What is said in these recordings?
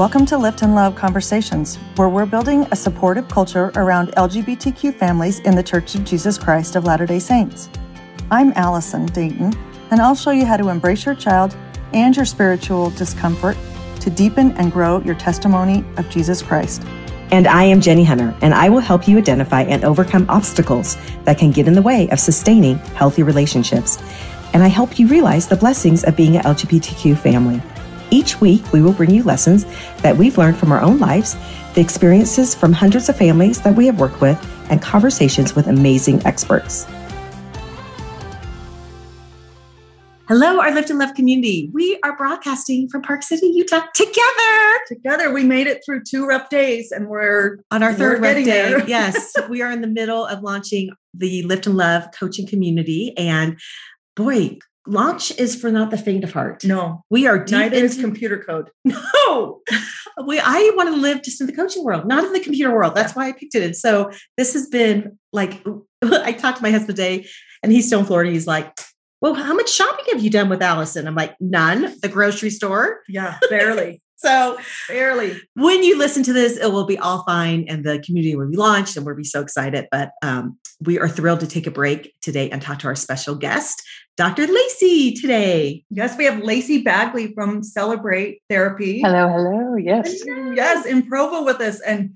Welcome to Lift and Love Conversations, where we're building a supportive culture around LGBTQ families in the Church of Jesus Christ of Latter day Saints. I'm Allison Dayton, and I'll show you how to embrace your child and your spiritual discomfort to deepen and grow your testimony of Jesus Christ. And I am Jenny Hunter, and I will help you identify and overcome obstacles that can get in the way of sustaining healthy relationships. And I help you realize the blessings of being an LGBTQ family. Each week, we will bring you lessons that we've learned from our own lives, the experiences from hundreds of families that we have worked with, and conversations with amazing experts. Hello, our Lift and Love community. We are broadcasting from Park City, Utah together. Together, we made it through two rough days and we're on our 3rd rough day. There. yes, we are in the middle of launching the Lift and Love coaching community. And boy, launch is for not the faint of heart. No, we are deep neither into, is computer code. No, we. I want to live just in the coaching world, not in the computer world. That's why I picked it. And so this has been like I talked to my husband today, and he's still in Florida. He's like, well, how much shopping have you done with Allison? I'm like, none. The grocery store. Yeah, barely. So barely. When you listen to this, it will be all fine and the community will be launched and we'll be so excited. But um, we are thrilled to take a break today and talk to our special guest, Dr. Lacey, today. Yes, we have Lacey Bagley from Celebrate Therapy. Hello, hello. Yes. Yes, in Provo with us. And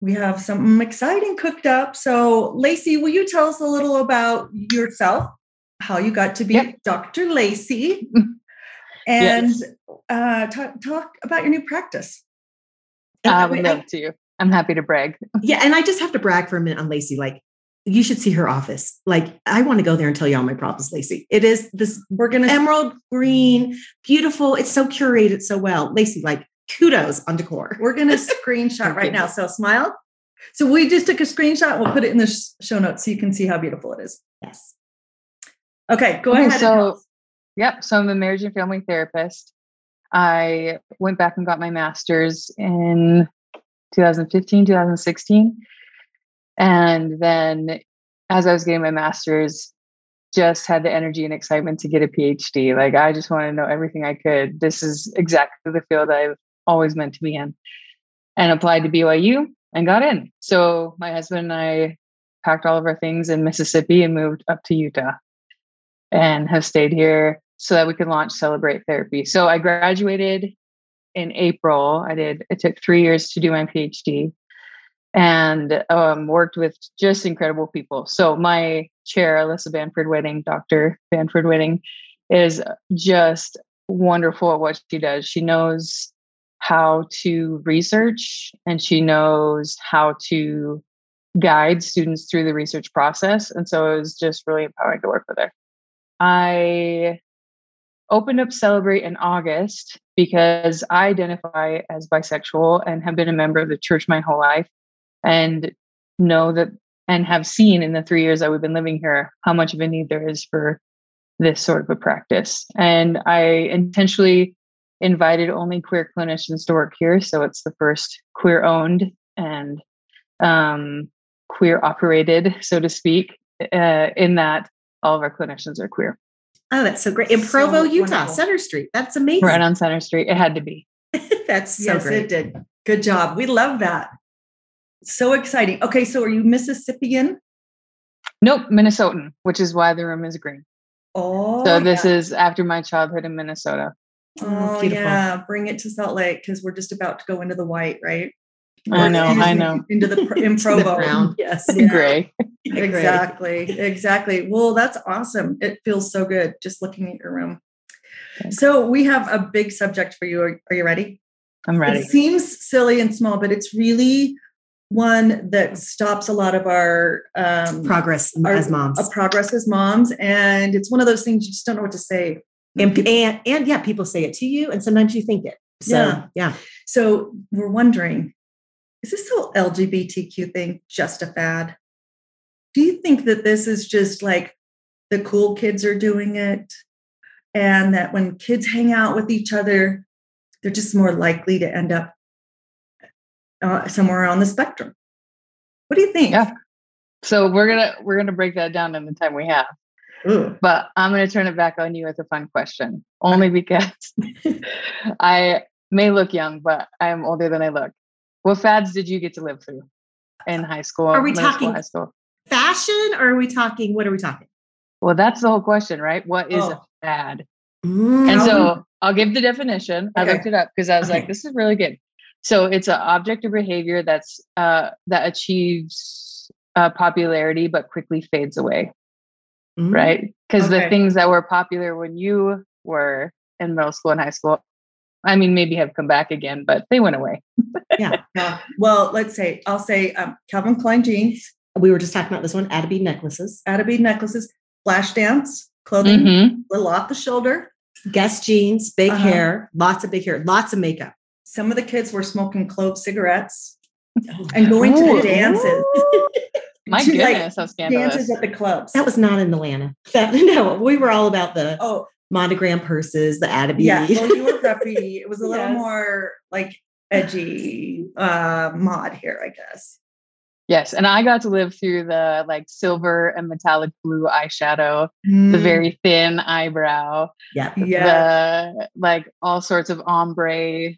we have something exciting cooked up. So, Lacey, will you tell us a little about yourself? how you got to be yep. Dr. Lacey and yes. Uh, talk, talk about your new practice. I would love to. I'm happy to brag. Yeah. And I just have to brag for a minute on Lacey. Like, you should see her office. Like, I want to go there and tell you all my problems, Lacey. It is this we're gonna emerald green, beautiful. It's so curated so well. Lacey, like kudos on decor. We're gonna screenshot right now. So smile. So we just took a screenshot. We'll put it in the show notes so you can see how beautiful it is. Yes. Okay, go okay, ahead. So, yep. So I'm a marriage and family therapist. I went back and got my master's in 2015, 2016. And then as I was getting my master's, just had the energy and excitement to get a PhD. Like I just want to know everything I could. This is exactly the field I've always meant to be in. And applied to BYU and got in. So my husband and I packed all of our things in Mississippi and moved up to Utah and have stayed here so that we could launch Celebrate Therapy. So I graduated in April. I did, it took three years to do my PhD and um, worked with just incredible people. So my chair, Alyssa Banford Witting, Dr. Banford Witting, is just wonderful at what she does. She knows how to research and she knows how to guide students through the research process. And so it was just really empowering to work with her. I opened up Celebrate in August because I identify as bisexual and have been a member of the church my whole life and know that and have seen in the three years that we've been living here how much of a need there is for this sort of a practice. And I intentionally invited only queer clinicians to work here. So it's the first queer owned and um, queer operated, so to speak, uh, in that all of our clinicians are queer. Oh, that's so great. In Provo, so Utah, wonderful. Center Street. That's amazing. Right on Center Street. It had to be. that's so yes, great. it did. Good job. We love that. So exciting. Okay, so are you Mississippian? Nope, Minnesotan, which is why the room is green. Oh, so this yeah. is after my childhood in Minnesota. Oh, yeah, bring it to Salt Lake because we're just about to go into the white, right? I know, I know. Into the in Provo, the yes, yeah. gray. exactly, exactly. Well, that's awesome. It feels so good just looking at your room. Thanks. So we have a big subject for you. Are, are you ready? I'm ready. It seems silly and small, but it's really one that stops a lot of our um, progress our, as moms. A progress as moms, and it's one of those things you just don't know what to say. And, and and yeah, people say it to you, and sometimes you think it. So yeah. yeah. So we're wondering is this whole LGBTQ thing just a fad? Do you think that this is just like the cool kids are doing it? And that when kids hang out with each other, they're just more likely to end up uh, somewhere on the spectrum. What do you think? Yeah. So we're gonna we're gonna break that down in the time we have. Ooh. But I'm gonna turn it back on you with a fun question, only because I may look young, but I am older than I look. What fads did you get to live through in high school? Are we talking- school, high school? Fashion, or are we talking? What are we talking? Well, that's the whole question, right? What is Oh. a fad? Mm, And so I'll give the definition. I looked it up because I was Okay. like, this is really good. So it's an object or behavior that's uh, that achieves uh, popularity but quickly fades away, mm, right? Because the things that were popular when you were in middle school and high school, I mean, maybe have come back again, but they went away. Yeah, Yeah. Well, let's say I'll say um, Calvin Klein jeans, we were just talking about this one. add-a-bead necklaces, add-a-bead necklaces, flash dance clothing, Mhm. little off the shoulder. Guess jeans, big Uh-huh. hair, lots of big hair, lots of makeup. Some of the kids were smoking clove cigarettes and going to the dances. My To, like, goodness, how scandalous. dances at the clubs. That was not in Atlanta. That no, we were all about the oh monogram purses, the add-a-bead. yeah. Well, you were preppy. It was a little Yes. more like edgy uh mod here, I guess. Yes, and I got to live through the like silver and metallic blue eyeshadow, the Mm, very thin eyebrow, yeah. yeah. the like all sorts of ombre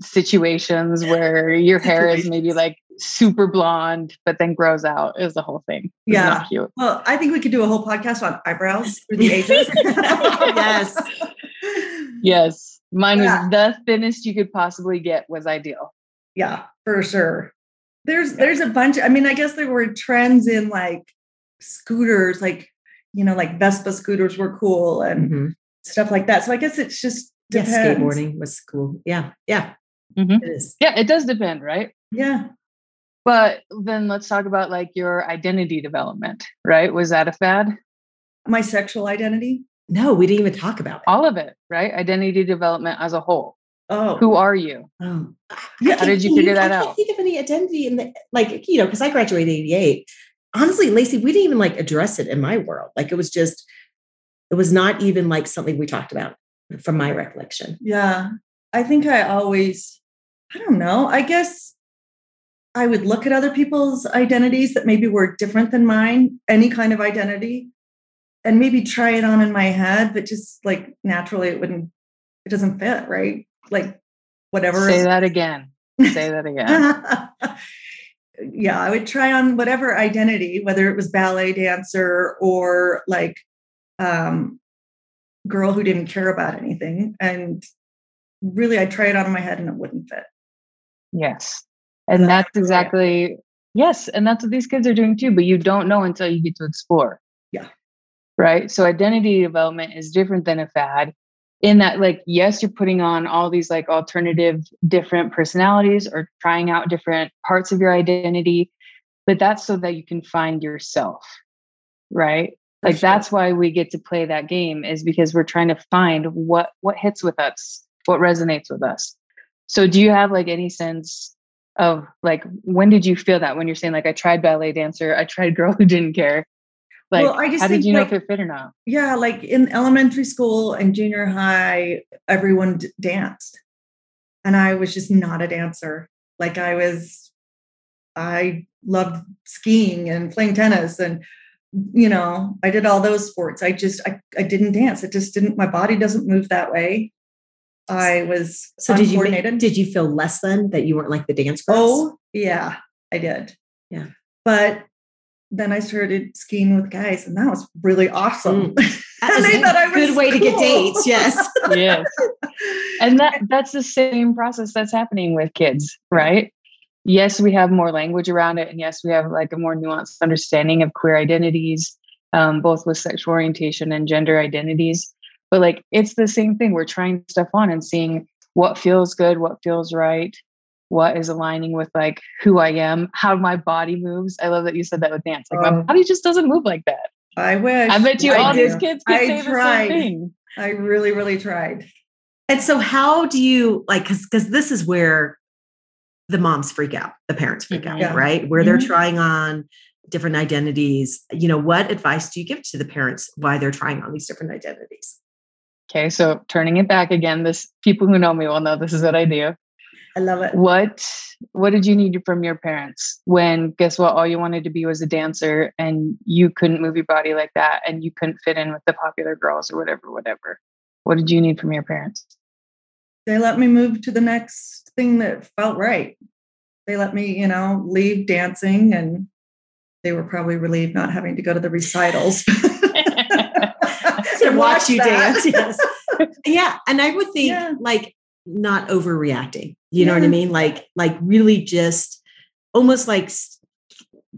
situations where your hair is maybe like super blonde but then grows out is the whole thing. It's Yeah. cute. Well, I think we could do a whole podcast on eyebrows through the ages. Yes. Yes, mine Yeah. was the thinnest you could possibly get was ideal. Yeah, for sure. There's there's a bunch. I mean, I guess there were trends in like scooters, like you know, like Vespa scooters were cool and Mhm. stuff like that. So I guess it's just Yeah, depends. skateboarding was cool. Yeah, yeah, Mhm. it is. Yeah, it does depend, right? Yeah. But then let's talk about like your identity development, right? Was that a fad? My sexual identity. No, we didn't even talk about that. All of it, right? Identity development as a whole. Oh, Who are you? Oh. I Yeah, how did you figure that I out? think of any identity in the like, you know, because I graduated '88. Honestly, Lacey, we didn't even like address it in my world. Like, it was just, it was not even like something we talked about from my recollection. yeah. I think I always, I don't know. I guess I would look at other people's identities that maybe were different than mine, any kind of identity, and maybe try it on in my head, but just like naturally it wouldn't, it doesn't fit, right? Like whatever. Say that again. Say that again. yeah, I would try on whatever identity, whether it was ballet dancer or like um girl who didn't care about anything. And really I'd try it on in my head and it wouldn't fit. Yes. And that's exactly, yes. And that's what these kids are doing too, but you don't know until you get to explore. Yeah. Right. So identity development is different than a fad in that, like, yes, you're putting on all these like alternative different personalities or trying out different parts of your identity, but that's so that you can find yourself. Right. For like sure. that's why we get to play that game is because we're trying to find what what hits with us what resonates with us so do you have like any sense of like when did you feel that when you're saying like i tried ballet dancer i tried girl who didn't care like Well, I just how did think, you know like- if it fit or not Yeah, like in elementary school and junior high, everyone d- danced. And I was just not a dancer. Like I was, I loved skiing and playing tennis and, you know, I did all those sports. I just, I, I didn't dance. It just didn't, my body doesn't move that way. I was So did you make- did you feel less than that you weren't like the dance girls? Oh, yeah, I did. Yeah. But then I started skiing with guys, and that was really awesome. That And they thought I was good way to get dates. Yes. yes and that that's the same process that's happening with kids right yes we have more language around it and yes we have like a more nuanced understanding of queer identities um, both with sexual orientation and gender identities but like it's the same thing we're trying stuff on and seeing what feels good what feels right what is aligning with like who i am how my body moves i love that you said that with dance like my Oh. body just doesn't move like that I wish. i bet you I all do. these kids could I say the tried. same thing I really, really tried. And so, how do you like? Because because this is where the moms freak out, the parents freak out, Yeah. right? Where they're Mhm. trying on different identities. You know, what advice do you give to the parents why they're trying on these different identities? Okay, so turning it back again, this people who know me will know this is what I do. I love it. What what did you need from your parents when guess what all you wanted to be was a dancer and you couldn't move your body like that and you couldn't fit in with the popular girls or whatever whatever. What did you need from your parents? they let me move to the next thing that felt right. They let me, you know, leave dancing and they were probably relieved not having to go to the recitals. to watch you that. dance. Yes. yeah. And I would think Yeah. like not overreacting. You know what I mean? Like, like really just almost like,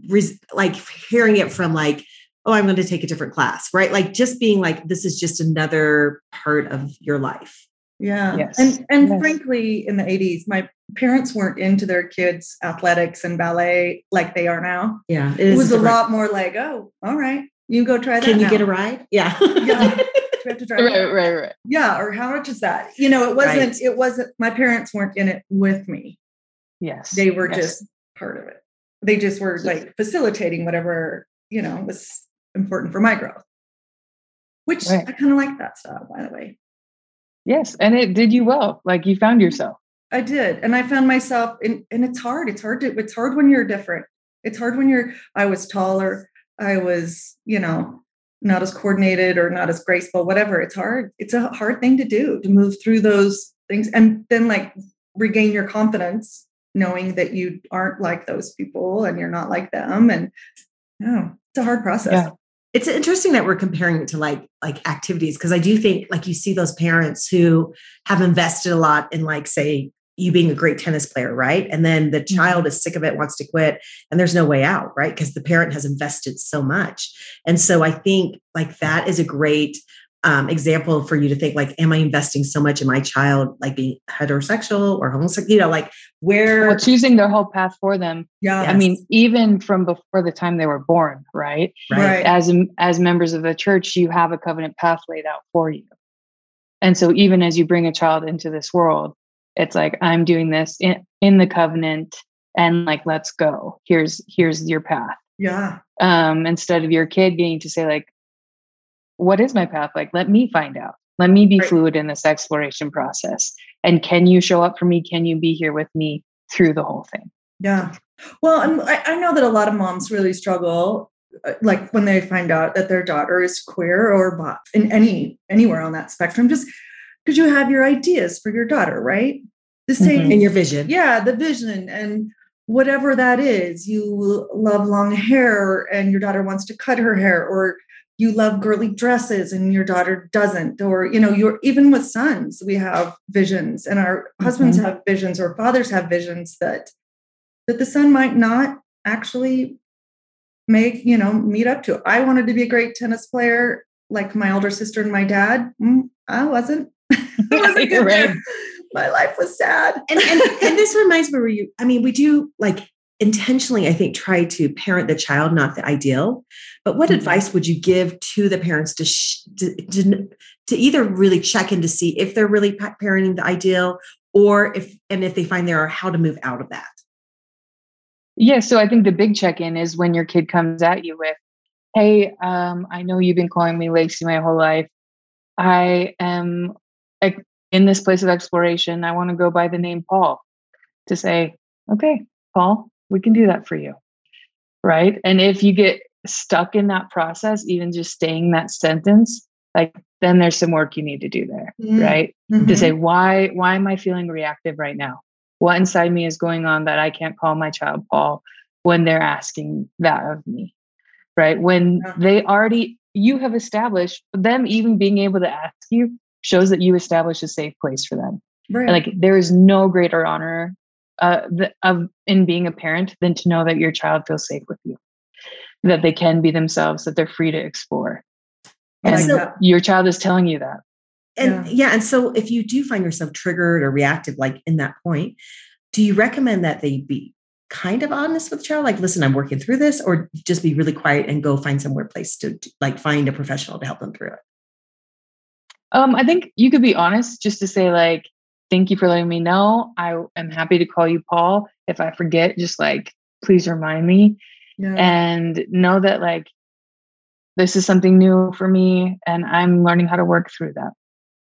res- like hearing it from like, oh, I'm going to take a different class, right? Like just being like, this is just another part of your life. Yeah. Yes. And and Yes. frankly, in the 80s, my parents weren't into their kids' athletics and ballet like they are now. Yeah. It, was a different- lot more like, oh, all right, you go try that. Can you now. get a ride? Yeah. Yeah. Do we have to drive right, right, right. Yeah. Or how much is that? You know, it wasn't, Right. it wasn't, my parents weren't in it with me. Yes. They were yes. just part of it. They just were like facilitating whatever, you know, was important for my growth. Which Right. I kind of like that style, by the way. Yes. And it did you well. Like you found yourself. I did. And I found myself in and it's hard. It's hard to it's hard when you're different. It's hard when you're I was taller. I was, you know, not as coordinated or not as graceful, whatever. It's hard. It's a hard thing to do to move through those things and then like regain your confidence knowing that you aren't like those people and you're not like them and no, it's a hard process. Yeah. it's interesting that we're comparing it to like like activities because i do think like you see those parents who have invested a lot in like say you being a great tennis player right and then the child is sick of it wants to quit and there's no way out right because the parent has invested so much and so i think like that is a great um, example for you to think like am i investing so much in my child like being heterosexual or homosexual you know like where Well, choosing their whole path for them. Yeah. I mean, even from before the time they were born, right? Right. As as members of the church, you have a covenant path laid out for you. And so even as you bring a child into this world, it's like I'm doing this in, in the covenant and like let's go. Here's here's your path. Yeah. Um instead of your kid getting to say like what is my path like? Let me find out. Let me be Right. fluid in this exploration process. And can you show up for me? Can you be here with me through the whole thing? Yeah. Well, and I, I know that a lot of moms really struggle, uh, like when they find out that their daughter is queer or bi- in any anywhere on that spectrum, just because you have your ideas for your daughter, right? The same, in your vision. Yeah, the vision and whatever that is. You love long hair, and your daughter wants to cut her hair, or you love girly dresses and your daughter doesn't or you know you're even with sons we have visions and our husbands have visions or fathers have visions that that the son might not actually make you know meet up to. I wanted to be a great tennis player like my older sister and my dad. Mm, i wasn't I wasn't good Right. my life was sad and, and and this reminds me where you i mean we do like intentionally i think try to parent the child not the ideal but what Mhm. advice would you give to the parents to, sh- to to to either really check in to see if they're really parenting the ideal or if and if they find there are how to move out of that Yeah, so I think the big check in is when your kid comes at you with, Hey, um, I know you've been calling me Lacey my whole life. I am in this place of exploration. I want to go by the name Paul to say, Okay, Paul, we can do that for you. Right. And if you get stuck in that process, even just staying that sentence, like then there's some work you need to do there. Mm. Right. to Mhm. say why why am i feeling reactive right now what inside me is going on that i can't call my child paul when they're asking that of me right when Yeah. they already you have established them even being able to ask you shows that you establish a safe place for them. Right. like there is no greater honor uh, th- of in being a parent than to know that your child feels safe with you. That they can be themselves that they're free to explore. I and that. your child is telling you that. And yeah. and so if you do find yourself triggered or reactive like in that point do you recommend that they be kind of honest with the child? Like listen i'm working through this or just be really quiet and go find somewhere place to to, like find a professional to help them through it Um, I think you could be honest just to say, like, thank you for letting me know. I am happy to call you Paul. If I forget, just like, please remind me yeah. and know that, like, this is something new for me and I'm learning how to work through that.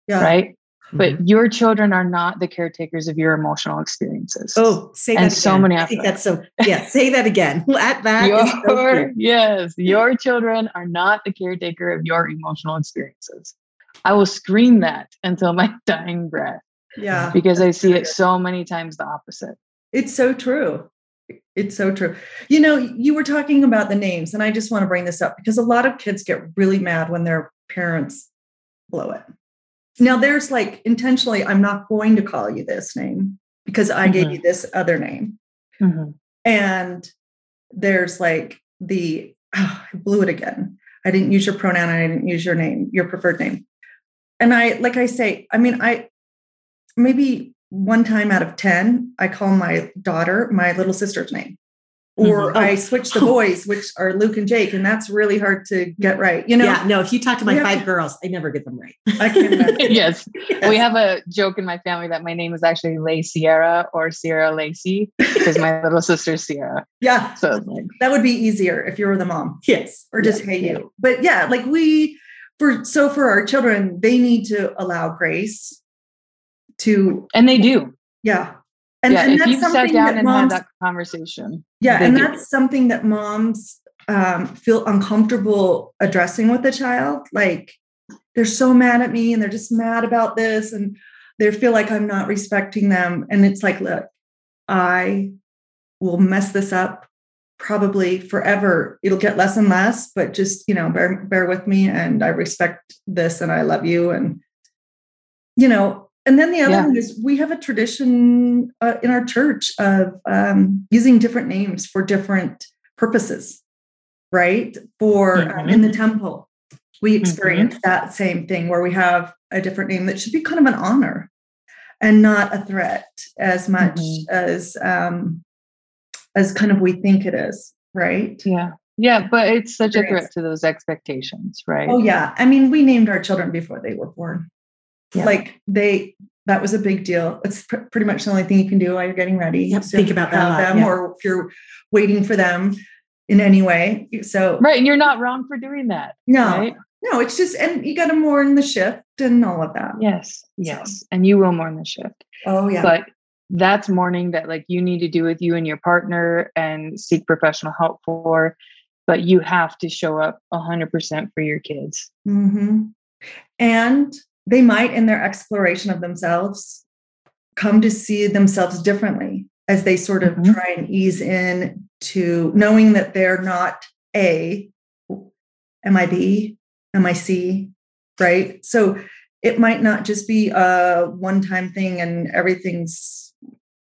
yeah. Right. Mhm. But your children are not the caretakers of your emotional experiences. oh say And that so again. many i of think them. that's so yeah say that again that, that is so your, clear. yes, your children are not the caretaker of your emotional experiences. I will scream that until my dying breath. Yeah. Because I see it so many times the opposite. It's so true. It's so true. You know, you were talking about the names, and I just want to bring this up because a lot of kids get really mad when their parents blow it. Now, there's like intentionally, I'm not going to call you this name because I mm-hmm. gave you this other name. Mm-hmm. And there's like the, oh, I blew it again. I didn't use your pronoun. I didn't use your name, your preferred name. And I, like I say, I mean, I maybe one time out of 10, I call my daughter my little sister's name. Or mm-hmm. I switch the boys, which are Luke and Jake, and that's really hard to get right. You know, yeah, no, if you talk to my five girls, I never get them right. I can yes. yes. We have a joke in my family that my name is actually Lay Sierra or Sierra Lacey because my little sister's Sierra. Yeah. So like, that would be easier if you were the mom. Yes. Or just yeah. hey you. But yeah, like we for so for our children, they need to allow grace to and they do. Yeah. And, yeah, and if you sat down and moms, had that conversation yeah and do. that's something that moms um, feel uncomfortable addressing with the child. Like they're so mad at me and they're just mad about this and they feel like i'm not respecting them. And it's like look i will mess this up probably forever it'll get less and less but just you know bear bear with me and i respect this and i love you and you know and then the other yeah. thing is we have a tradition uh, in our church of um, using different names for different purposes, right? For mm-hmm. um, in the temple, we mm-hmm. experience mm-hmm. that same thing where we have a different name that should be kind of an honor and not a threat as much mm-hmm. as um, as kind of we think it is, right? Yeah. Yeah, but it's such a threat to those expectations, right? Oh yeah. I mean, we named our children before they were born. Yeah. Like they, that was a big deal. It's pr- pretty much the only thing you can do while you're getting ready. Yep, think about that. Them, yeah. Or if you're waiting for them in any way. So right, and you're not wrong for doing that. No, right? no, it's just and you got to mourn the shift and all of that. Yes, yes, so. and you will mourn the shift. Oh yeah, but that's mourning that like you need to do with you and your partner and seek professional help for but you have to show up 100% for your kids mm-hmm. and they might, in their exploration of themselves, come to see themselves differently as they sort of mm-hmm. try and ease in to knowing that they're not A, am I B, am I C, right? So it might not just be a one time thing and everything's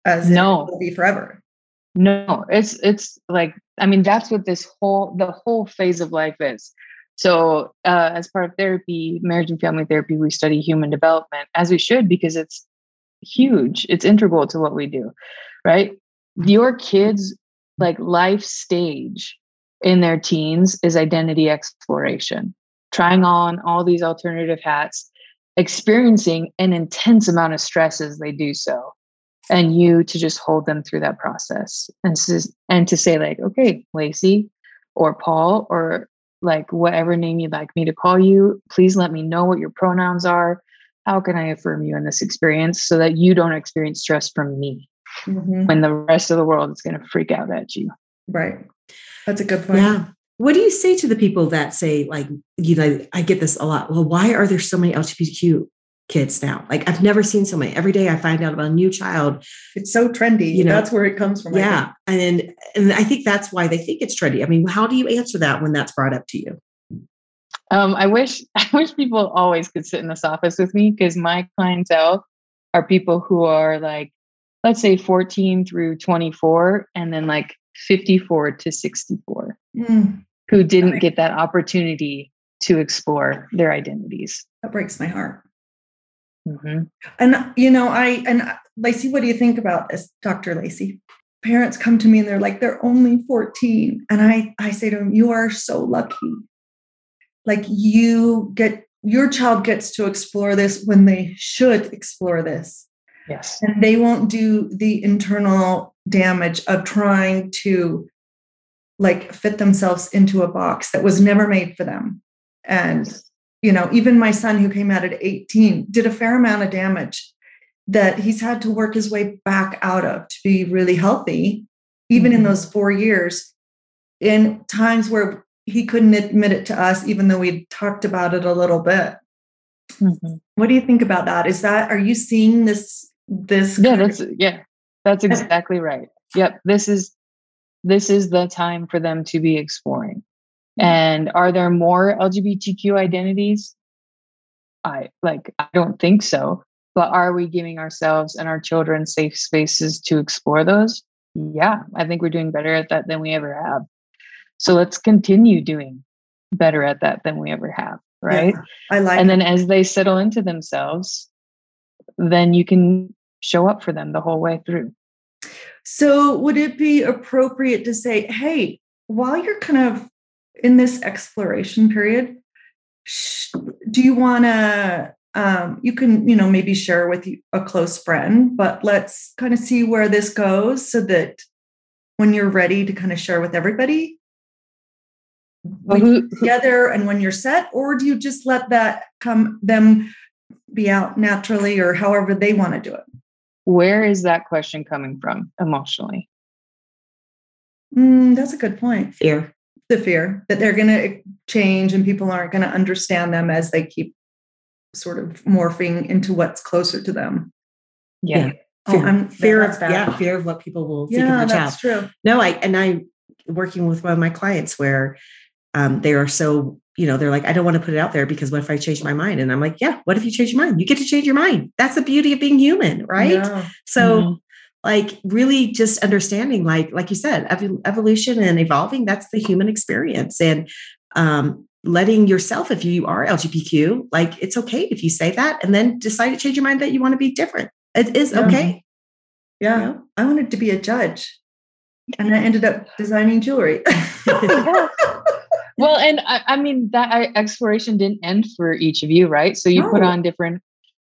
as no. it will be forever. No, it's it's like I mean that's what this whole the whole phase of life is. So, uh, as part of therapy, marriage and family therapy, we study human development as we should because it's huge. It's integral to what we do, right? Your kids' like life stage in their teens is identity exploration, trying on all these alternative hats, experiencing an intense amount of stress as they do so. And you to just hold them through that process and, and to say, like, okay, Lacey or Paul or like whatever name you'd like me to call you. Please let me know what your pronouns are. How can I affirm you in this experience so that you don't experience stress from me mm-hmm. when the rest of the world is going to freak out at you? Right. That's a good point. Yeah. What do you say to the people that say, like, you know, I get this a lot. Well, why are there so many LGBTQ kids now. Like I've never seen so many. Every day I find out about a new child. It's so trendy. You know, that's where it comes from. Yeah. And and I think that's why they think it's trendy. I mean, how do you answer that when that's brought up to you? Um, I wish I wish people always could sit in this office with me because my clientele are people who are like, let's say 14 through 24, and then like 54 to 64, mm. who didn't get that opportunity to explore their identities. That breaks my heart. Mm-hmm. And you know, I and Lacey, what do you think about this, Dr. Lacey? Parents come to me and they're like, they're only 14. And I I say to them, you are so lucky. Like you get your child gets to explore this when they should explore this. Yes. And they won't do the internal damage of trying to like fit themselves into a box that was never made for them. And you know, even my son who came out at 18 did a fair amount of damage that he's had to work his way back out of to be really healthy, even mm-hmm. in those four years, in times where he couldn't admit it to us, even though we talked about it a little bit. Mm-hmm. What do you think about that? Is that are you seeing this this Yeah, that's yeah. That's exactly right. Yep. This is this is the time for them to be exploring. And are there more LGBTQ identities? I like I don't think so. But are we giving ourselves and our children safe spaces to explore those? Yeah, I think we're doing better at that than we ever have. So let's continue doing better at that than we ever have. Right. Yeah, I like And then as they settle into themselves, then you can show up for them the whole way through. So, would it be appropriate to say, hey, while you're kind of in this exploration period, do you want to? Um, you can, you know, maybe share with a close friend, but let's kind of see where this goes so that when you're ready to kind of share with everybody, well, together and when you're set, or do you just let that come them be out naturally or however they want to do it? where is that question coming from emotionally? Mm, that's a good point. Fear. The fear that they're going to change and people aren't going to understand them as they keep sort of morphing into what's closer to them. Yeah. yeah. Oh, fear, I'm, fear of yeah, fear of what people will think yeah, of their child. True. No, I and I working with one of my clients where um, they are so you know, they're like, I don't want to put it out there because what if I change my mind? And I'm like, yeah, what if you change your mind? You get to change your mind. That's the beauty of being human, right? Yeah. So, mm-hmm. Like, really just understanding, like, like you said, ev- evolution and evolving, that's the human experience. And um, letting yourself, if you are LGBTQ, like, it's okay if you say that and then decide to change your mind that you want to be different. It is yeah. okay. Yeah. You know? I wanted to be a judge and I ended up designing jewelry. well, and I, I, mean that exploration didn't end for each of you, right? So you no. put on different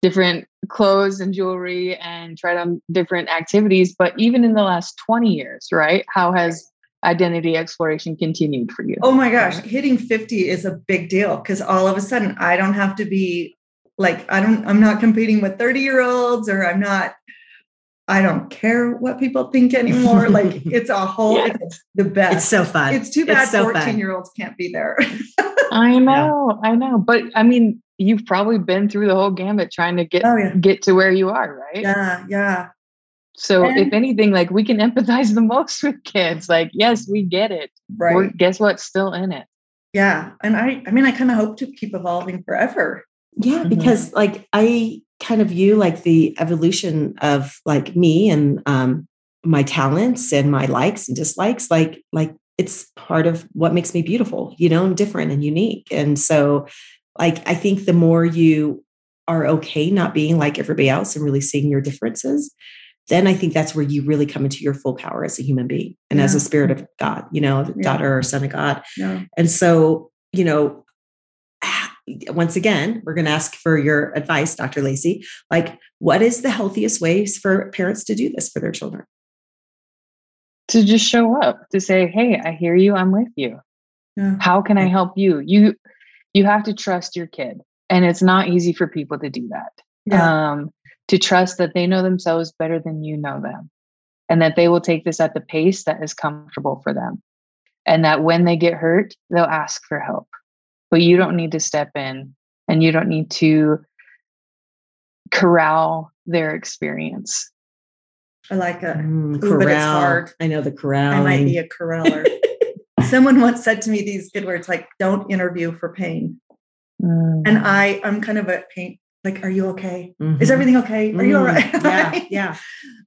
different clothes and jewelry and tried on different activities. But even in the last 20 years, right? How has identity exploration continued for you? Oh my gosh, hitting 50 is a big deal because all of a sudden I don't have to be like, I don't, I'm not competing with 30 year olds or I'm not I don't care what people think anymore. Like it's a whole, yes. it's the best. It's so fun. It's too bad so 14 year olds can't be there. I know, yeah. I know. But I mean, you've probably been through the whole gambit trying to get, oh, yeah. get to where you are, right? Yeah. Yeah. So and, if anything, like we can empathize the most with kids. Like, yes, we get it. Right. We're, guess what's still in it? Yeah. And I, I mean, I kind of hope to keep evolving forever. Yeah, because mm-hmm. like I kind of view like the evolution of like me and um my talents and my likes and dislikes like like it's part of what makes me beautiful, you know, and different and unique. And so like I think the more you are okay not being like everybody else and really seeing your differences, then I think that's where you really come into your full power as a human being and yeah. as a spirit of God, you know, yeah. daughter or son of God. Yeah. And so, you know, ah, once again, we're going to ask for your advice, Dr. Lacey. Like, what is the healthiest ways for parents to do this for their children? To just show up, to say, "Hey, I hear you. I'm with you. How can I help you?" You you have to trust your kid, and it's not easy for people to do that. Yeah. Um, to trust that they know themselves better than you know them, and that they will take this at the pace that is comfortable for them, and that when they get hurt, they'll ask for help but you don't need to step in and you don't need to corral their experience. I like it. Mm, corral. I know the corral. I might be a corraller. Someone once said to me these good words like, don't interview for pain. Mm. And I, I'm kind of a pain like, are you okay? Mm-hmm. Is everything okay? Are mm-hmm. you all right? yeah, yeah.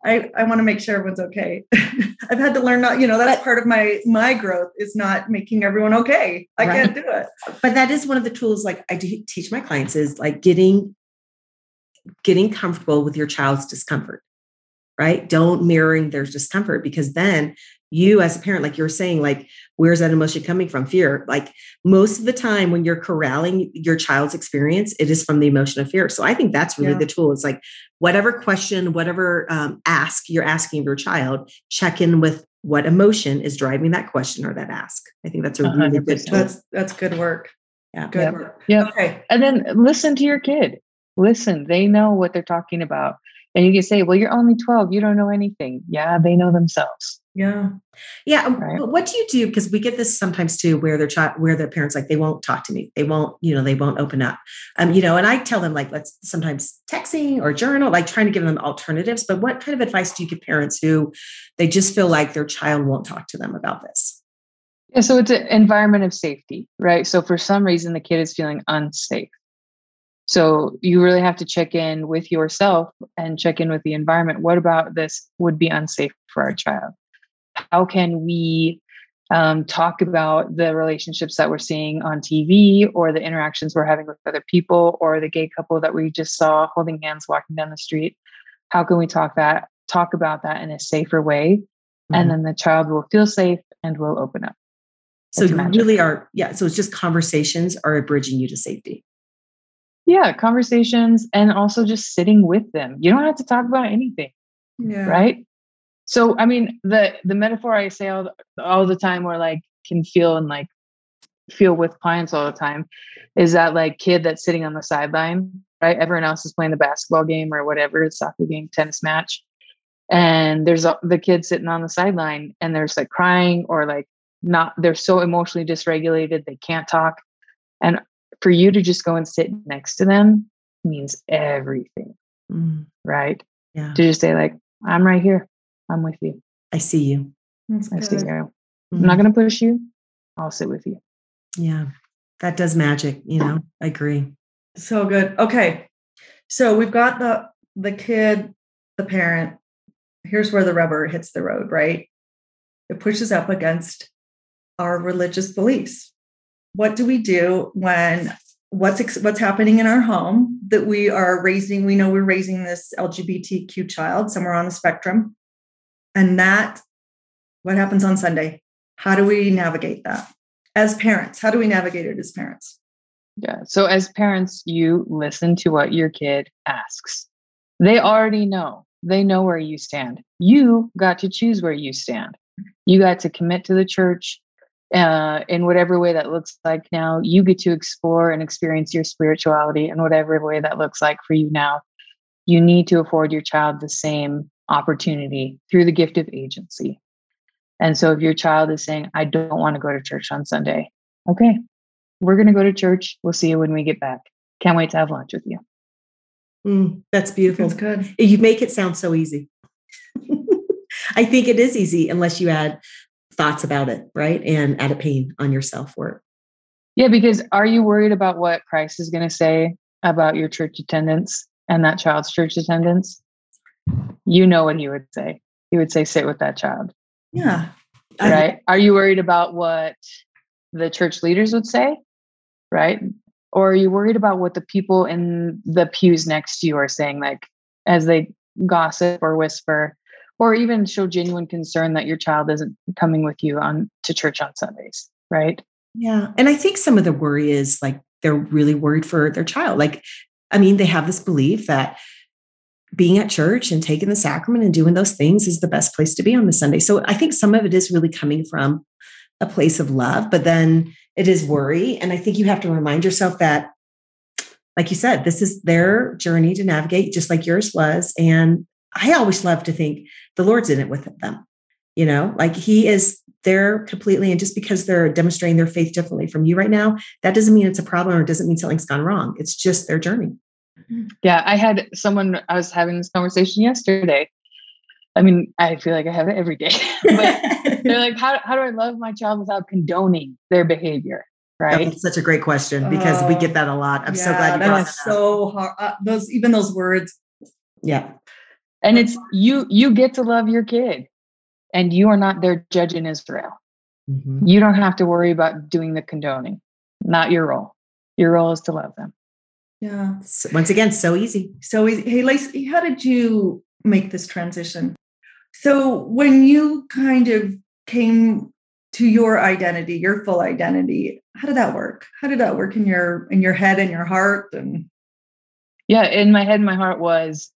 I, I want to make sure everyone's okay. I've had to learn not, you know, that's part of my my growth is not making everyone okay. I right. can't do it. But that is one of the tools like I do teach my clients is like getting getting comfortable with your child's discomfort. Right? Don't mirroring their discomfort because then you as a parent like you're saying like where's that emotion coming from? Fear. Like most of the time when you're corralling your child's experience it is from the emotion of fear. So i think that's really yeah. the tool. It's like whatever question whatever um, ask you're asking of your child check in with what emotion is driving that question or that ask. I think that's a really 100%. good tool. that's that's good work. Yeah. Good yep. work. Yeah okay. And then listen to your kid. Listen. They know what they're talking about. And you can say well you're only 12 you don't know anything. Yeah they know themselves Yeah. Yeah. Um, right. What do you do? Because we get this sometimes too, where their child, where their parents like they won't talk to me, they won't, you know, they won't open up. Um, you know, and I tell them like let's sometimes texting or journal, like trying to give them alternatives. But what kind of advice do you give parents who they just feel like their child won't talk to them about this? Yeah, so it's an environment of safety, right? So for some reason the kid is feeling unsafe. So you really have to check in with yourself and check in with the environment. What about this would be unsafe for our child? How can we um, talk about the relationships that we're seeing on TV or the interactions we're having with other people or the gay couple that we just saw holding hands walking down the street. How can we talk that talk about that in a safer way? Mm-hmm. And then the child will feel safe and will open up. So you really are, yeah. So it's just conversations are bridging you to safety. Yeah, conversations and also just sitting with them. You don't have to talk about anything. Yeah. Right. So I mean, the the metaphor I say all, all the time, or like can feel and like feel with clients all the time, is that like kid that's sitting on the sideline, right? Everyone else is playing the basketball game or whatever, soccer game, tennis match, and there's a, the kid sitting on the sideline, and there's like crying or like not. They're so emotionally dysregulated they can't talk, and for you to just go and sit next to them means everything, mm. right? Yeah. To just say like, I'm right here I'm with you. I see you. That's I see you. Mm-hmm. I'm not going to push you. I'll sit with you. Yeah. That does magic, you know. I agree. So good. Okay. So we've got the the kid, the parent. Here's where the rubber hits the road, right? It pushes up against our religious beliefs. What do we do when what's what's happening in our home that we are raising we know we're raising this lgbtq child somewhere on the spectrum and that, what happens on Sunday? How do we navigate that as parents? How do we navigate it as parents? Yeah. So, as parents, you listen to what your kid asks. They already know, they know where you stand. You got to choose where you stand. You got to commit to the church uh, in whatever way that looks like now. You get to explore and experience your spirituality in whatever way that looks like for you now. You need to afford your child the same opportunity through the gift of agency. And so if your child is saying, I don't want to go to church on Sunday, okay, we're going to go to church. We'll see you when we get back. Can't wait to have lunch with you. Mm, that's beautiful. That's good. You make it sound so easy. I think it is easy unless you add thoughts about it, right? And add a pain on yourself for it. Yeah, because are you worried about what Christ is going to say about your church attendance and that child's church attendance? You know what he would say. He would say, sit with that child. Yeah. Right. I, are you worried about what the church leaders would say? Right. Or are you worried about what the people in the pews next to you are saying, like as they gossip or whisper, or even show genuine concern that your child isn't coming with you on to church on Sundays? Right. Yeah. And I think some of the worry is like they're really worried for their child. Like, I mean, they have this belief that being at church and taking the sacrament and doing those things is the best place to be on the Sunday. So I think some of it is really coming from a place of love, but then it is worry. And I think you have to remind yourself that, like you said, this is their journey to navigate, just like yours was. And I always love to think the Lord's in it with them. You know, like He is there completely. And just because they're demonstrating their faith differently from you right now, that doesn't mean it's a problem or doesn't mean something's gone wrong. It's just their journey. Yeah, I had someone, I was having this conversation yesterday. I mean, I feel like I have it every day. but they're like, how, how do I love my child without condoning their behavior? Right. That's such a great question because uh, we get that a lot. I'm yeah, so glad you that is so hard. Uh, those even those words. Yeah. And it's you you get to love your kid and you are not their judge in Israel. Mm-hmm. You don't have to worry about doing the condoning. Not your role. Your role is to love them. Yeah. So once again, so easy. So easy. Hey, Lacey, how did you make this transition? So when you kind of came to your identity, your full identity, how did that work? How did that work in your in your head and your heart? And yeah, in my head, my heart was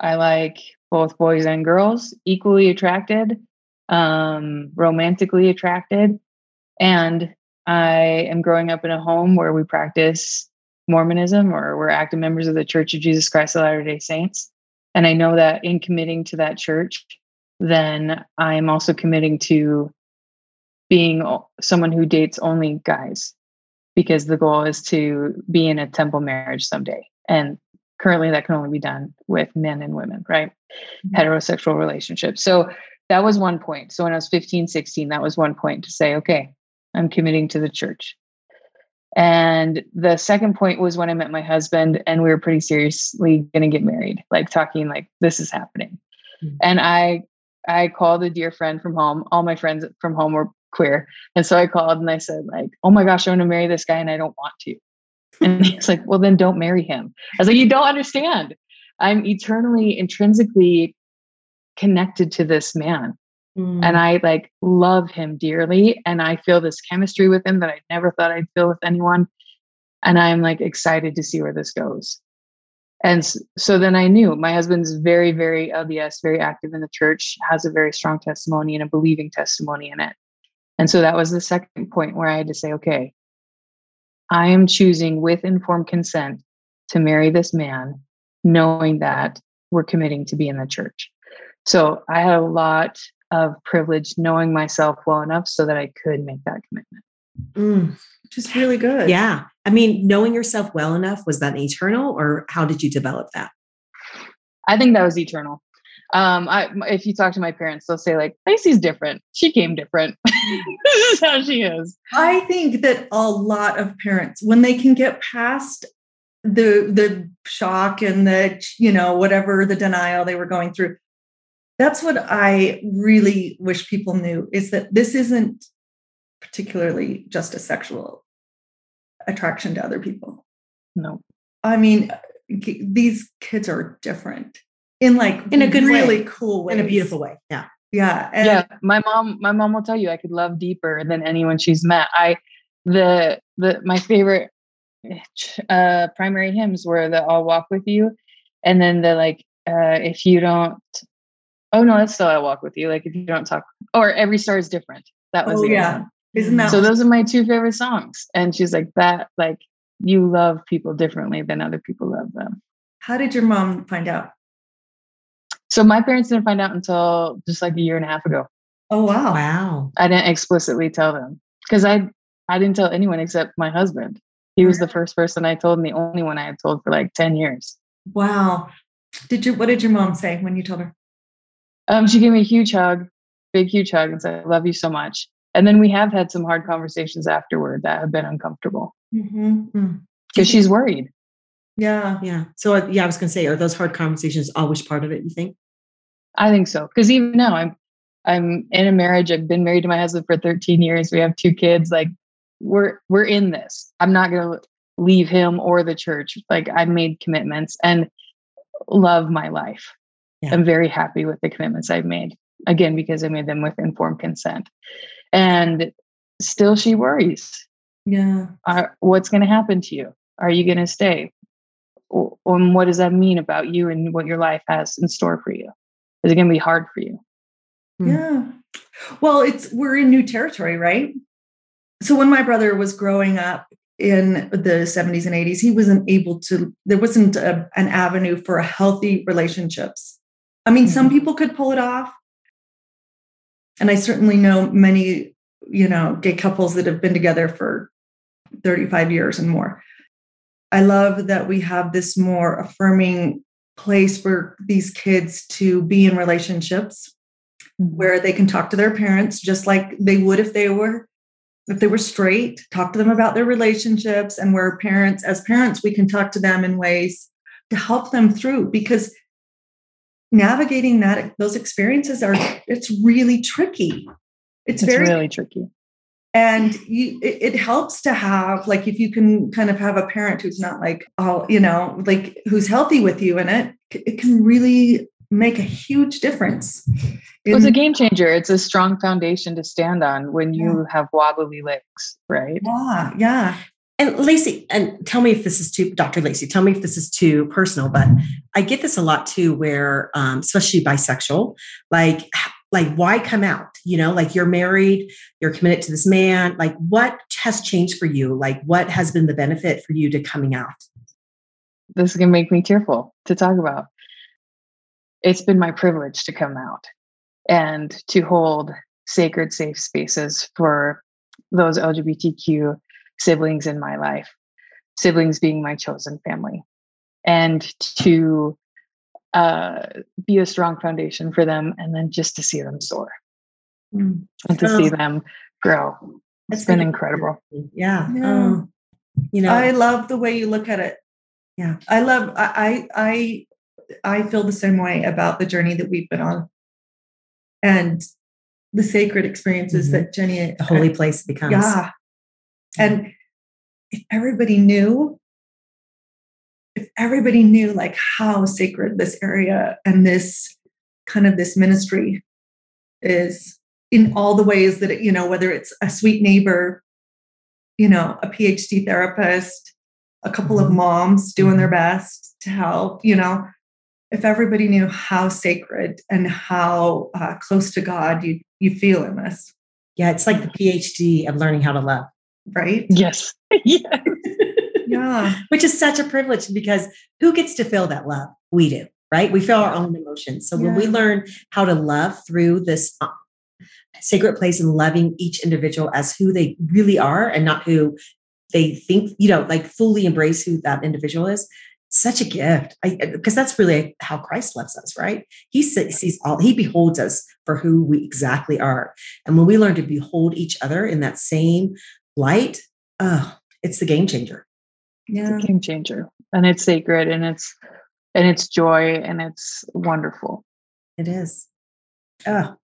I like both boys and girls, equally attracted, um, romantically attracted. And I am growing up in a home where we practice Mormonism or we're active members of the Church of Jesus Christ of Latter day Saints. And I know that in committing to that church, then I'm also committing to being someone who dates only guys because the goal is to be in a temple marriage someday. And currently that can only be done with men and women, right? Mm-hmm. Heterosexual relationships. So that was one point. So when I was 15, 16, that was one point to say, okay, I'm committing to the church. And the second point was when I met my husband and we were pretty seriously going to get married, like talking like this is happening. Mm-hmm. And I I called a dear friend from home. All my friends from home were queer. And so I called and I said like, "Oh my gosh, I want to marry this guy and I don't want to." And he's like, "Well, then don't marry him." I was like, "You don't understand. I'm eternally intrinsically connected to this man. Mm. And I like love him dearly. And I feel this chemistry with him that I never thought I'd feel with anyone. And I'm like excited to see where this goes. And so then I knew my husband's very, very LDS, very active in the church, has a very strong testimony and a believing testimony in it. And so that was the second point where I had to say, okay, I am choosing with informed consent to marry this man, knowing that we're committing to be in the church. So I had a lot of privilege knowing myself well enough so that I could make that commitment. Mm, which is really good. Yeah. I mean, knowing yourself well enough, was that eternal or how did you develop that? I think that was eternal. Um, I, if you talk to my parents, they'll say like, Lacey's different. She came different. this is how she is. I think that a lot of parents, when they can get past the the shock and the you know whatever the denial they were going through that's what I really wish people knew is that this isn't particularly just a sexual attraction to other people. No. I mean, these kids are different in like in a good really way. cool way in a beautiful way yeah yeah and yeah my mom my mom will tell you i could love deeper than anyone she's met i the the my favorite uh primary hymns were the i'll walk with you and then the like uh if you don't Oh no, that's still I walk with you. Like if you don't talk, or every star is different. That was oh, yeah. Isn't that so? Those are my two favorite songs. And she's like that. Like you love people differently than other people love them. How did your mom find out? So my parents didn't find out until just like a year and a half ago. Oh wow! Wow! I didn't explicitly tell them because I I didn't tell anyone except my husband. He was the first person I told and the only one I had told for like ten years. Wow! Did you? What did your mom say when you told her? Um, she gave me a huge hug, big, huge hug, and said, I love you so much. And then we have had some hard conversations afterward that have been uncomfortable because mm-hmm. Mm. she's worried. Yeah. Yeah. So, uh, yeah, I was going to say, are those hard conversations always part of it, you think? I think so. Because even now, I'm I'm in a marriage. I've been married to my husband for 13 years. We have two kids. Like we're we're in this. I'm not going to leave him or the church. Like I've made commitments and love my life yeah. I'm very happy with the commitments I've made. Again, because I made them with informed consent. And still, she worries. Yeah. Are, what's going to happen to you? Are you going to stay? And what does that mean about you and what your life has in store for you? Is it going to be hard for you? Hmm. Yeah. Well, it's we're in new territory, right? So when my brother was growing up, in the 70s and 80s he wasn't able to there wasn't a, an avenue for healthy relationships I mean, mm-hmm. some people could pull it off. And I certainly know many, you know, gay couples that have been together for 35 years and more. I love that we have this more affirming place for these kids to be in relationships mm-hmm. where they can talk to their parents just like they would if they were if they were straight talk to them about their relationships and where parents as parents we can talk to them in ways to help them through because navigating that those experiences are it's really tricky. It's, it's very really tricky. And you it, it, helps to have like if you can kind of have a parent who's not like oh you know like who's healthy with you in it it can really make a huge difference in, it's a game changer. It's a strong foundation to stand on when you yeah. have wobbly legs right? Yeah yeah and Lacey, and tell me if this is too, Dr. Lacey, tell me if this is too personal, but I get this a lot too, where um, especially bisexual, like like why come out? You know, like you're married, you're committed to this man. Like what has changed for you? Like what has been the benefit for you to coming out? This is gonna make me tearful to talk about. It's been my privilege to come out. and to hold sacred, safe spaces for those LGBTQ siblings in my life, siblings being my chosen family, and to uh, be a strong foundation for them, and then just to see them soar mm. and to oh. see them grow. It's been incredible. Yeah. yeah. Oh, you know, I love the way you look at it. Yeah, I love. I I I feel the same way about the journey that we've been on, and the sacred experiences mm-hmm. that Jenie, the holy place becomes. Yeah, and if everybody knew, if everybody knew like how sacred this area and this kind of this ministry is in all the ways that it, you know, whether it's a sweet neighbor, you know, a PhD therapist, a couple of mm-hmm. moms doing their mm-hmm. best to help, you know, if everybody knew how sacred and how uh, close to God you you feel in this. Yeah, it's like the PhD of learning how to love, right? Yes. yeah. yeah. Which is such a privilege because who gets to feel that love? We do, right? We feel our own emotions. So yeah. when we learn how to love through this uh, sacred place and loving each individual as who they really are and not who they think, you know, like fully embrace who that individual is, such a gift because that's really how christ loves us right he sees all he beholds us for who we exactly are and when we learn to behold each other in that same light? Oh it's the game changer. Yeah. it's game changer. And it's sacred and it's and it's joy and it's wonderful. It is. Oh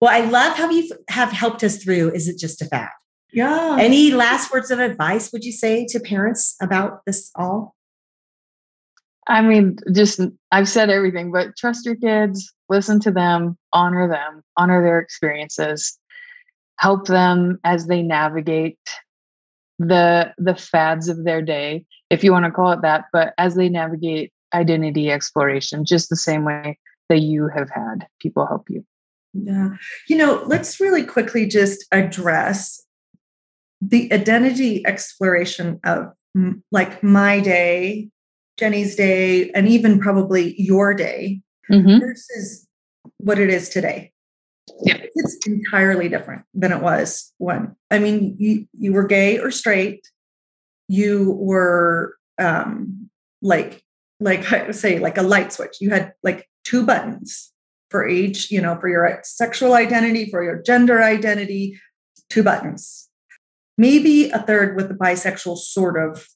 well i love how you have helped us through is it just a fact? yeah. Any last words of advice would you say to parents about this all? I mean, just I've said everything, but trust your kids, listen to them, honor them, honor their experiences, help them as they navigate the the fads of their day, if you want to call it that, but as they navigate identity exploration, just the same way that you have had people help you. Yeah. You know, let's really quickly just address the identity exploration of like my day Jenie's day, and even probably your day mm-hmm. versus what it is today. Yeah. It's entirely different than it was when. I mean, you, you were gay or straight, you were um like like I say like a light switch. You had like two buttons for each, you know, for your sexual identity, for your gender identity, two buttons. Maybe a third with the bisexual sort of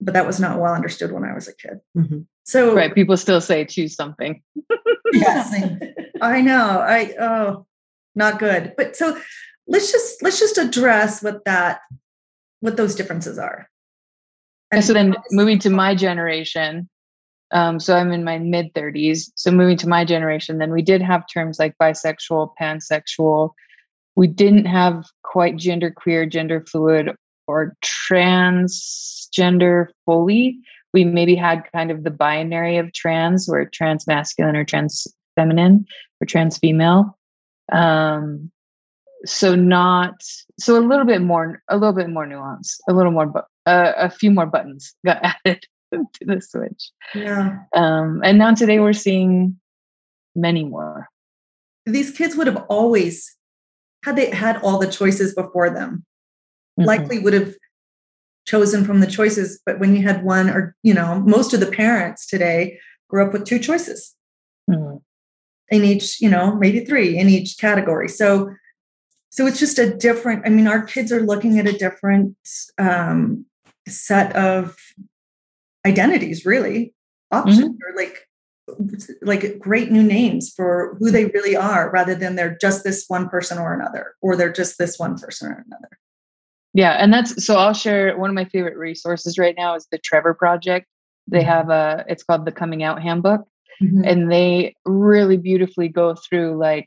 but that was not well understood when I was a kid. Mm-hmm. So right, people still say choose something. yes, I know. I oh, not good. But so let's just let's just address what that what those differences are. And so then moving to my generation, um, so I'm in my mid 30s. So moving to my generation, then we did have terms like bisexual, pansexual. We didn't have quite gender queer, gender fluid, or transgender fully. We maybe had kind of the binary of trans, where trans masculine or trans feminine or trans female. Um, so not so a little bit more, a little bit more nuance, a little more, uh, a few more buttons got added to the switch. Yeah. Um, and now today we're seeing many more. These kids would have always had they had all the choices before them mm-hmm. likely would have chosen from the choices but when you had one or you know most of the parents today grew up with two choices mm-hmm. In each you know maybe three in each category so so it's just a different i mean our kids are looking at a different um, set of identities really options mm-hmm. or like like great new names for who they really are rather than they're just this one person or another or they're just this one person or another yeah, and that's so I'll share one of my favorite resources right now is the Trevor Project. They mm-hmm. have a it's called the Coming Out Handbook. Mm-hmm. And they really beautifully go through like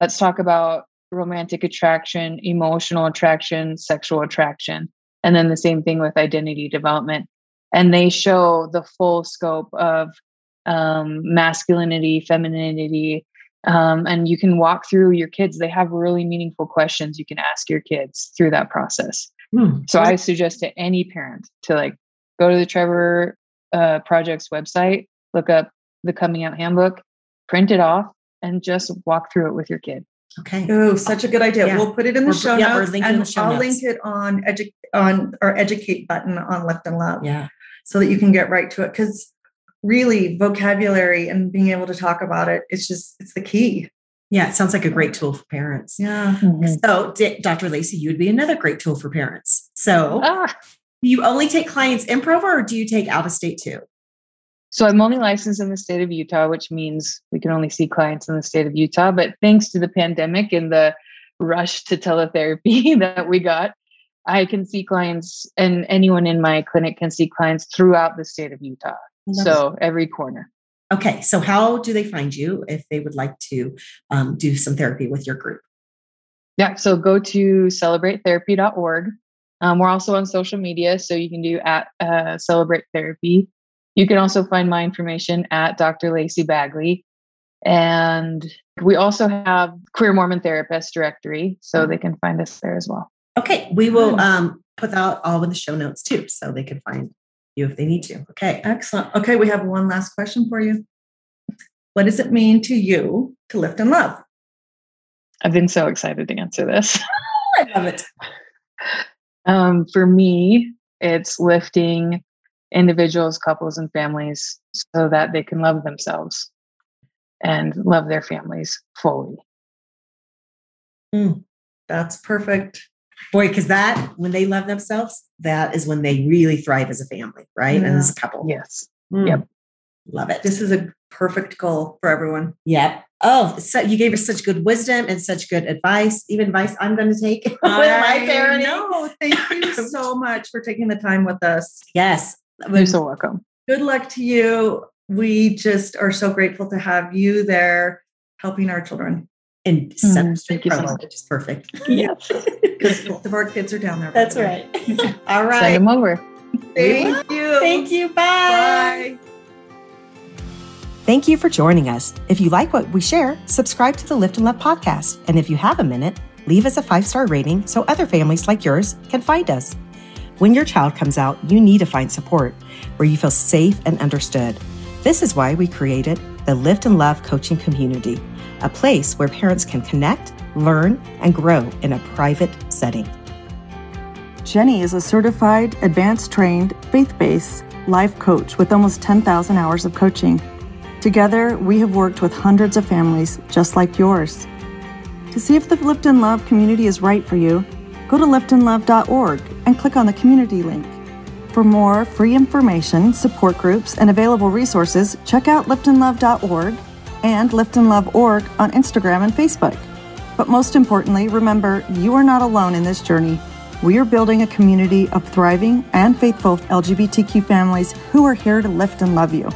let's talk about romantic attraction, emotional attraction, sexual attraction, and then the same thing with identity development. And they show the full scope of um, masculinity, femininity, um, and you can walk through your kids they have really meaningful questions you can ask your kids through that process hmm. so i suggest to any parent to like go to the trevor uh, project's website look up the coming out handbook print it off and just walk through it with your kid. Okay. Oh, such a good idea. Yeah. We'll put it in the We're- show yeah, notes, linking and show I'll notes. link it on edu- on our educate button on Lift and Love, Yeah. so that you can get right to it. Because really, vocabulary and being able to talk about it, it's just it's the key. Yeah. It sounds like a great tool for parents. Yeah. So, D- Dr. Lacey, you would be another great tool for parents. So, Ah, do you only take clients in Provo or do you take out of state too? So I'm only licensed in the state of Utah, which means we can only see clients in the state of Utah. But thanks to the pandemic and the rush to teletherapy that we got, I can see clients and anyone in my clinic can see clients throughout the state of Utah. So every corner. Okay. So, how do they find you if they would like to um, do some therapy with your group? Yeah. So go to celebratetherapy.org. Um, we're also on social media. So you can do at uh, Celebrate Therapy. You can also find my information at Dr. Lacey Bagley. And we also have Queer Mormon Therapist directory. So they can find us there as well. Okay. We will um, put that all in the show notes too, so they can find you if they need to. Okay. Excellent. Okay, we have one last question for you. What does it mean to you to lift and love? I've been so excited to answer this. I love it. Um, for me, it's lifting individuals, couples, and families so that they can love themselves and love their families fully. That's perfect. Boy, because that, when they love themselves, that is when they really thrive as a family, right? And as a couple. Yes. Mm. Yep. Love it. This is a perfect goal for everyone. Yep. Oh, so you gave us such good wisdom and such good advice, even advice I'm going to take with my parenting. No, thank you so much for taking the time with us. Yes. You're so welcome. Good luck to you. We just are so grateful to have you there helping our children And Mm, Center thank you so much. which is perfect. Yeah. because both of our kids are down there. That's the right. All right. Send them over. Thank you. Thank you. Bye. Bye. Thank you for joining us. If you like what we share, subscribe to the Lift and Love podcast. And if you have a minute, leave us a five star rating so other families like yours can find us. When your child comes out, you need to find support where you feel safe and understood. This is why we created the Lift and Love coaching community, a place where parents can connect, learn, and grow in a private setting. Jenie is a certified, advanced trained, faith based life coach with almost 10,000 hours of coaching. Together, we have worked with hundreds of families just like yours. To see if the Lift and Love community is right for you, go to liftandlove.org and click on the community link. For more free information, support groups, and available resources, check out liftandlove.org and liftandlove.org on Instagram and Facebook. But most importantly, remember you are not alone in this journey. We are building a community of thriving and faithful LGBTQ families who are here to lift and love you.